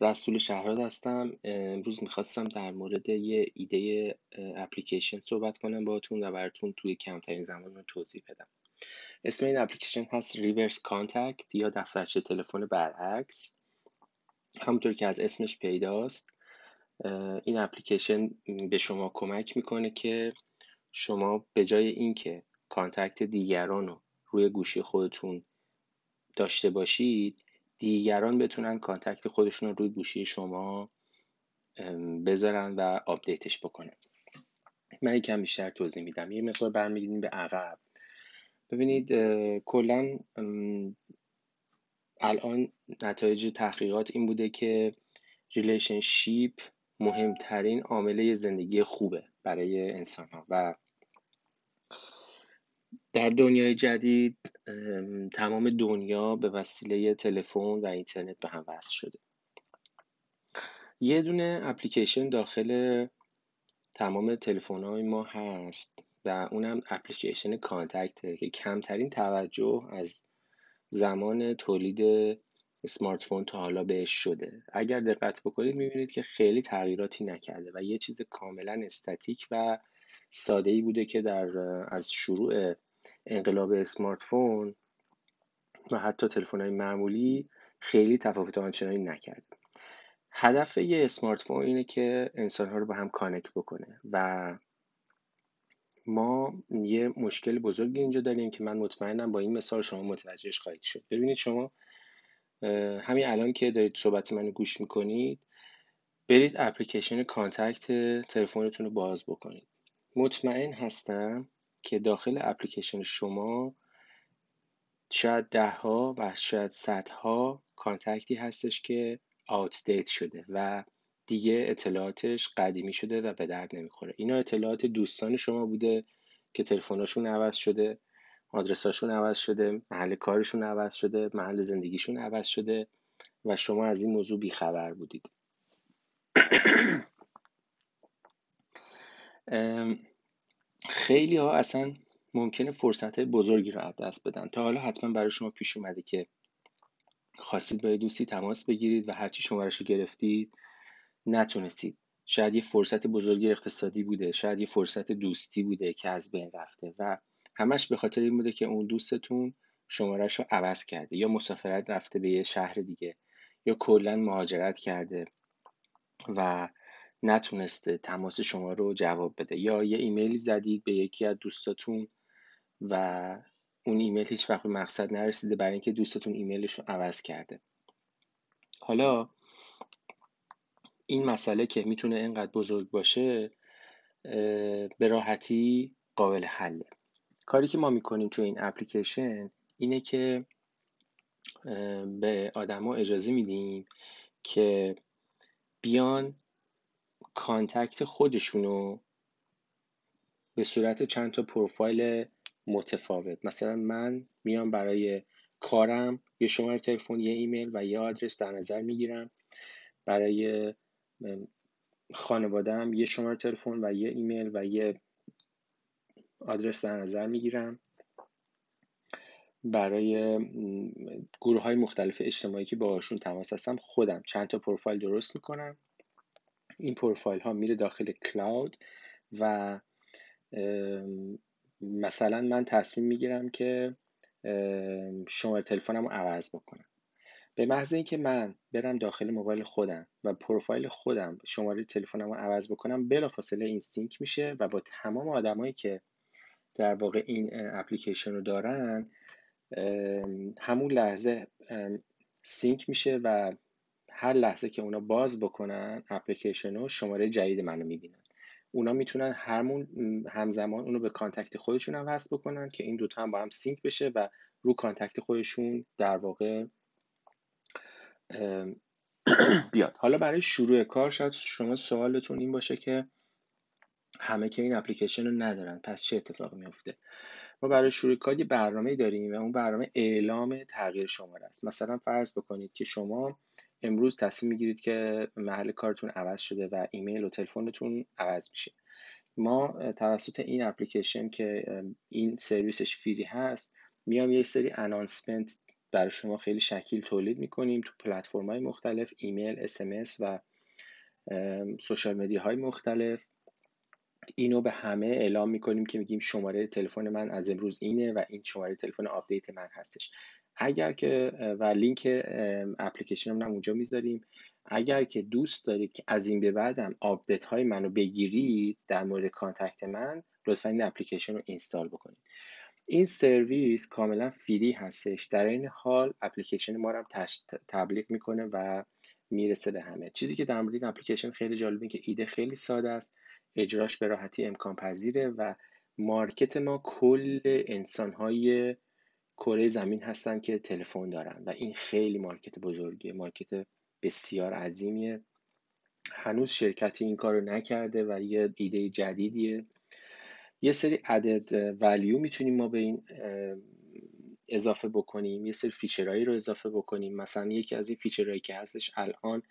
رسول شهراد هستم. امروز می‌خواستم در مورد یه ایده اپلیکیشن صحبت کنم باهاتون و براتون توی کمترین زمان رو توضیح بدم. اسم این اپلیکیشن هست reverse contact یا دفترچه تلفن برعکس. همونطور که از اسمش پیداست این اپلیکیشن به شما کمک می‌کنه که شما به جای اینکه contact دیگران رو روی گوشی خودتون داشته باشید دیگران بتونن contact خودشون رو روی گوشی شما بذارن و update ش بکنن. من یکم بیشتر توضیح میدم. یه مقدار برمیگردیم به عقب. ببینید کلا الان نتایج تحقیقات این بوده که relationship مهمترین عامله زندگی خوبه برای انسان ها و در دنیای جدید تمام دنیا به وسیله تلفن و اینترنت به هم وصل شده. یه دونه اپلیکیشن داخل تمام تلفن های ما هست و اونم اپلیکیشن کانتکته که کمترین توجه از زمان تولید اسمارت فون تا حالا بهش شده. اگر دقت بکنید می‌بینید که خیلی تغییراتی نکرده و یه چیز کاملا استاتیک و ساده ای بوده که در از شروع انقلاب smartphone و حتی تلفن های معمولی خیلی تفاوت آنچنانی نکرد هدف یه smartphone اینه که انسان ها رو به هم connect بکنه و ما یه مشکل بزرگی اینجا داریم که من مطمئنم با این مثال شما متوجهش خواهید شد. ببینید شما همین الان که دارید صحبت منو گوش می‌کنید برید application contact تلفنتون رو باز بکنید. مطمئن هستم که داخل اپلیکیشن شما شاید ده ها و شاید صدها contact ی هستش که outdate شده و دیگه اطلاعاتش قدیمی شده و به درد نمی‌خوره. اینا اطلاعات دوستان شما بوده که تلفنشون عوض شده آدرساشون عوض شده محل کارشون عوض شده محل زندگیشون عوض شده و شما از این موضوع بیخبر بودید. خیلی ها اصلا ممکنه فرصت بزرگی رو از دست بدن. تا حالا حتما برای شما پیش اومده که خواستید با دوستی تماس بگیرید و هرچی شمارش رو گرفتید نتونستید. شاید یه فرصت بزرگی اقتصادی بوده شاید یه فرصت دوستی بوده که از بین رفته و همش به خاطر این بوده که اون دوستتون شمارش رو عوض کرده یا مسافرت رفته به یه شهر دیگه یا کلا مهاجرت کرده و نتونسته تماس شما رو جواب بده. یا یه ایمیلی زدید به یکی از دوستاتون و اون ایمیل هیچ وقت مقصد نرسیده برای اینکه دوستتون ایمیلش رو عوض کرده. حالا این مسئله که می‌تونه اینقدر بزرگ باشه به راحتی قابل حله. کاری که ما می‌کنیم توی این اپلیکیشن اینه که به آدما اجازه میدیم که بیان contact خودشونو به صورت چند تا پروفایل متفاوت. مثلا من میام برای کارم یه شماره تلفن یه ایمیل و یه آدرس در نظر می‌گیرم. برای خانوادم یه شماره تلفن و یه ایمیل و یه آدرس در نظر می‌گیرم. برای گروه های مختلف اجتماعی که باهاشون تماس هستم خودم چند تا پروفایل درست می‌کنم. این پروفایل ها میره داخل کلاود و مثلا من تصمیم می‌گیرم که شماره تلفنم رو عوض بکنم. به محض اینکه من برم داخل موبایل خودم و پروفایل خودم شماره تلفنم رو عوض بکنم بلافاصله این sync میشه و با تمام آدمایی که در واقع این اپلیکیشن رو دارن همون لحظه sync میشه و هر لحظه که اونا باز بکنن اپلیکیشن رو شماره جدید منو می‌بینن. اونا می‌تونن همون همزمان اونو به contact خودشون هم وصل بکنن که این دوتا هم با هم sync بشه و رو contact خودشون در واقع بیاد. حالا برای شروع کار شاید شما سوالتون این باشه که همه که این اپلیکیشن رو ندارن پس چه اتفاقی میفته ما برای شروع کار یه برنامه داریم و اون برنامه اعلام تغییر شماره است. مثلا فرض بکنید که شما امروز تصمیم می‌گیرید که محل کارتون عوض شده و ایمیل و تلفنتون عوض میشه. ما توسط این اپلیکیشن که این سرویسش free هست میام یه سری announcement برای شما خیلی شکیل تولید می‌کنیم تو پلتفرم های مختلف ایمیل SMS و social media های مختلف. اینو به همه اعلام می‌کنیم که میگیم شماره تلفن من از امروز اینه و این شماره تلفن update من هستش. اگر که و لینک اپلیکیشن هم اونجا می‌ذاریم. اگر که دوست دارید که از این به بعدم update های منو بگیرید در مورد contact من لطفا این اپلیکیشن رو install بکنید. این سرویس کاملا free هستش. در این حال اپلیکیشن ما رو هم تبلیغ می‌کنه و می‌رسه به همه. چیزی که در مورد این اپلیکیشن خیلی جالبه که ایده خیلی ساده است. اجراش به راحتی امکان پذیره و market ما کل انسان های کره زمین هستن که تلفن دارن و این خیلی market بزرگیه market بسیار عظیمیه. هنوز شرکتی این کار رو نکرده و یه ایده جدیدیه. یه سری added value می‌تونیم ما به این اضافه بکنیم. یه سری feature هایی رو اضافه بکنیم. مثلا یکی از این feature هایی که هستش الان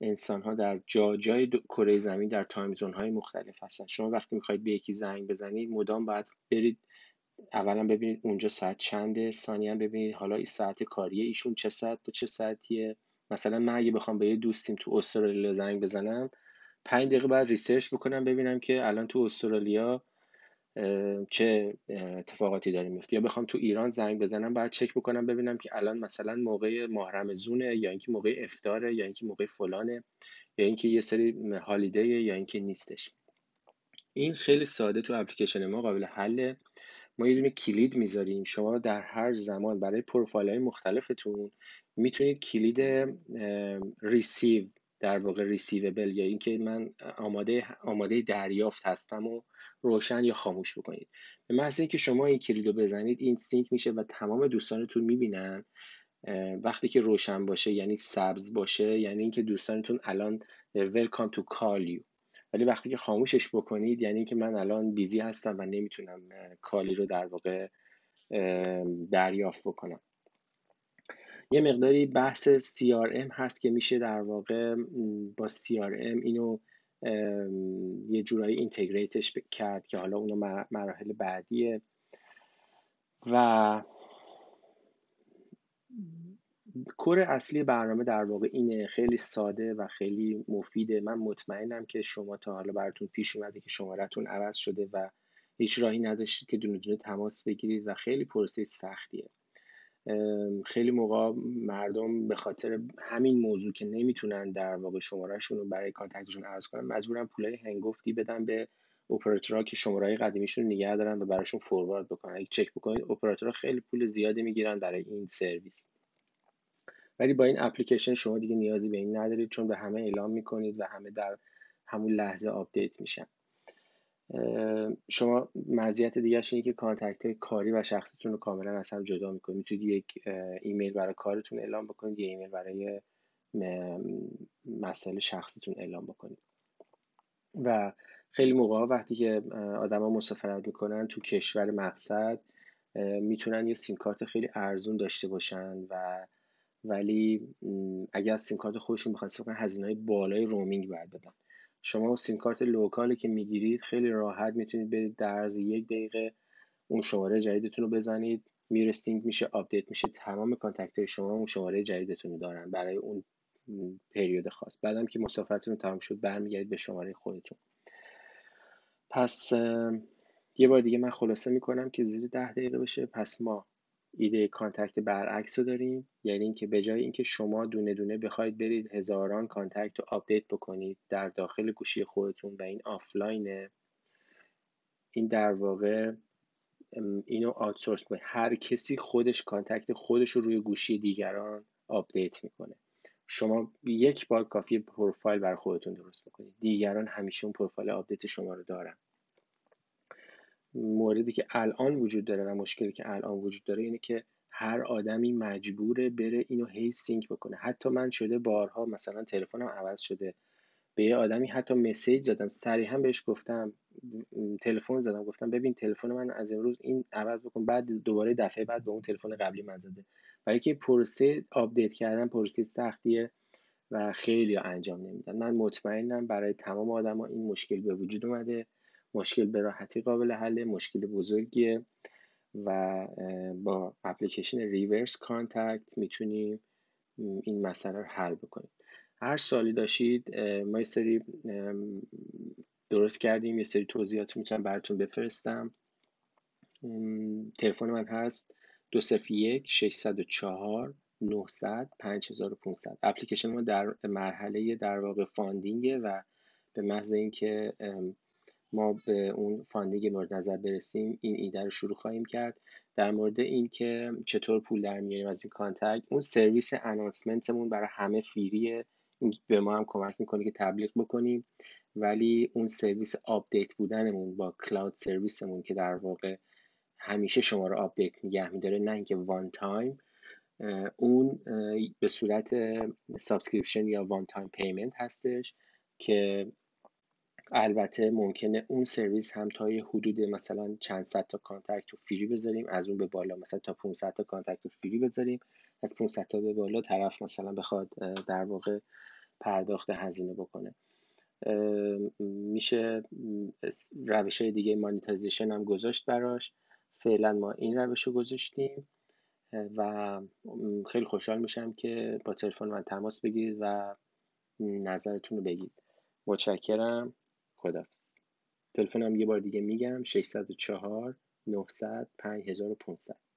انسان ها در جا جای کره زمین در time zone های مختلف هستن. شما وقتی می‌خواید به یکی زنگ بزنید مدام باید برید اولا ببینید اونجا ساعت چنده ثانیا ببینید حالا این ساعت کاری ایشون چه ساعت و چه ساعتیه. مثلا من اگه بخوام به یه دوستیم تو استرالیا زنگ بزنم پنج دقیقه باید research بکنم ببینم که الان تو استرالیا چه اتفاقاتی داره میفته. یا بخوام تو ایران زنگ بزنم باید چک بکنم ببینم که الان مثلا موقع ماه رمضونه یا اینکه موقع افطاره یا اینکه موقع فلانه یا اینکه یه سری holiday ه یا اینکه نیستش. این خیلی ساده تو اپلیکیشن ما قابل حله. ما یه دونه کلید می‌ذاریم. شما در هر زمان برای پروفایل های مختلفتون می‌تونید کلید receive در واقع receivable یا اینکه من آماده آماده دریافت هستم و روشن یا خاموش بکنید. به محض اینکه شما این کلید رو بزنید این sync میشه و تمام دوستانتون می‌بینن وقتی که روشن باشه یعنی سبز باشه یعنی اینکه دوستانتون الان to call you. ولی وقتی که خاموشش بکنید یعنی اینکه من الان busy هستم و نمی‌تونم call ی رو در واقع دریافت بکنم. یه مقداری بحث CRM هست که میشه در واقع با CRM اینو یه جورایی اینتگریتش کرد که حالا اونو مراحل بعدیه. و کور اصلی برنامه در واقع اینه. خیلی ساده و خیلی مفیده. من مطمئنم که شما تا حالا براتون پیش اومده که شمارتون عوض شده و هیچ راهی نداشتید که دونه دونه تماس بگیرید و خیلی پروسه سختیه. خیلی موقع مردم به خاطر همین موضوع که نمی‌تونن در واقع شمارهشون رو برای کانتکتشون عوض کنن مجبورن پولای هنگفتی بدن به اپراتورها که شماره قدیمیشون نگه دارن و براشون فوروارد بکنن. اگه چک بکنید اپراتورها خیلی پول زیادی می‌گیرن در این سرویس. ولی با این اپلیکیشن شما دیگه نیازی به این ندارید چون به همه اعلام می‌کنید و همه در همون لحظه update میشن. شما مزیت دیگه اینه که contact های کاری و شخصیتون رو کاملا از هم جدا می‌کنید. می‌تونید یک ایمیل برای کارتون اعلام بکنید یه ایمیل برای مسائل شخصیتون اعلام بکنید. و خیلی موقع وقتی که آدما مسافرت می‌کنن تو کشور مقصد می‌تونن یه سیم کارت خیلی ارزون داشته باشن و ولی اگر از سیم کارت خودشون بخواد استفاده هزینه های بالای roaming باید بدن. شما سیم کارت local ی که می‌گیرید خیلی راحت می‌تونید برید در عرض یک دقیقه اون شماره جدیدتون رو بزنید. میره sync میشه update میشه تمام contact های شما اون شماره جدیدتون رو دارن برای اون period خاص. بعدم که مسافرتتون تمام شد برمیگردید به شماره خودتون. پس یه بار دیگه من خلاصه می‌کنم که زیر ده دقیقه بشه پس ما ایده contact برعکس رو داریم. یعنی اینکه به جای اینکه شما دونه دونه بخواید برید هزاران contact رو update بکنید در داخل گوشی خودتون و این آفلاینه. این در واقع اینو outsource کنید هر کسی خودش contact خودش رو روی گوشی دیگران update می‌کنه. شما یک بار کافی پروفایل برای خودتون درست بکنید. دیگران همیشه اون پروفایل update شما رو دارن. موردی که الان وجود داره و مشکلی که الان وجود داره اینه که هر آدمی مجبوره بره اینو هی sync بکنه. حتی من شده بارها مثلا تلفنم عوض شده. به یه آدمی حتی message زدم صریحا بهش گفتم تلفن زدم گفتم ببین تلفن من از امروز این عوض بکن. بعد دوباره دفعه بعد به اون تلفن قبلی من زده. برای که پروسه update کردن پروسه سختیه و خیلی انجام نمیدن. من مطمئنم برای تمام آدما این مشکل به وجود اومده. مشکل به راحتی قابل حل مشکل بزرگیه و با اپلیکیشن reverse contact می‌تونیم این مسئله رو حل بکنیم. هر سوالی داشتید ما یه سری درست کردیم یه سری توضیحات می‌تونم براتون بفرستم. تلفن من هست دو یک 604 900 5500 اپلیکیشن ما در مرحله در واقع funding ه و به محض اینکه ما به اون funding مورد نظر برسیم این ایده رو شروع خواهیم کرد. در مورد اینکه چطور پول در میاریم از این contact اون سرویس announcement مون برای همه free ه به ما هم کمک می‌کنه که تبلیغ بکنیم. ولی اون سرویس update بودنمون با cloud service مون که در واقع همیشه شما رو update نگه میداره نه اینکه one time اون به صورت subscription یا one time payment هستش که البته ممکنه اون سرویس هم تا یه حدود مثلا چند صد تا contact رو free بذاریم از اون به بالا مثلا تا 500 تا contact رو free بذاریم. از 500 تا به بالا طرف مثلا بخواد در واقع پرداخت هزینه بکنه. میشه روش های دیگه monetization هم گذاشت براش. فعلا ما این روش رو گذاشتیم. و خیلی خوشحال میشم که با تلفن من تماس بگیرید و نظرتون رو بگید. متشکرم. خدافز تلفنم یه بار دیگه میگم 604 900 5500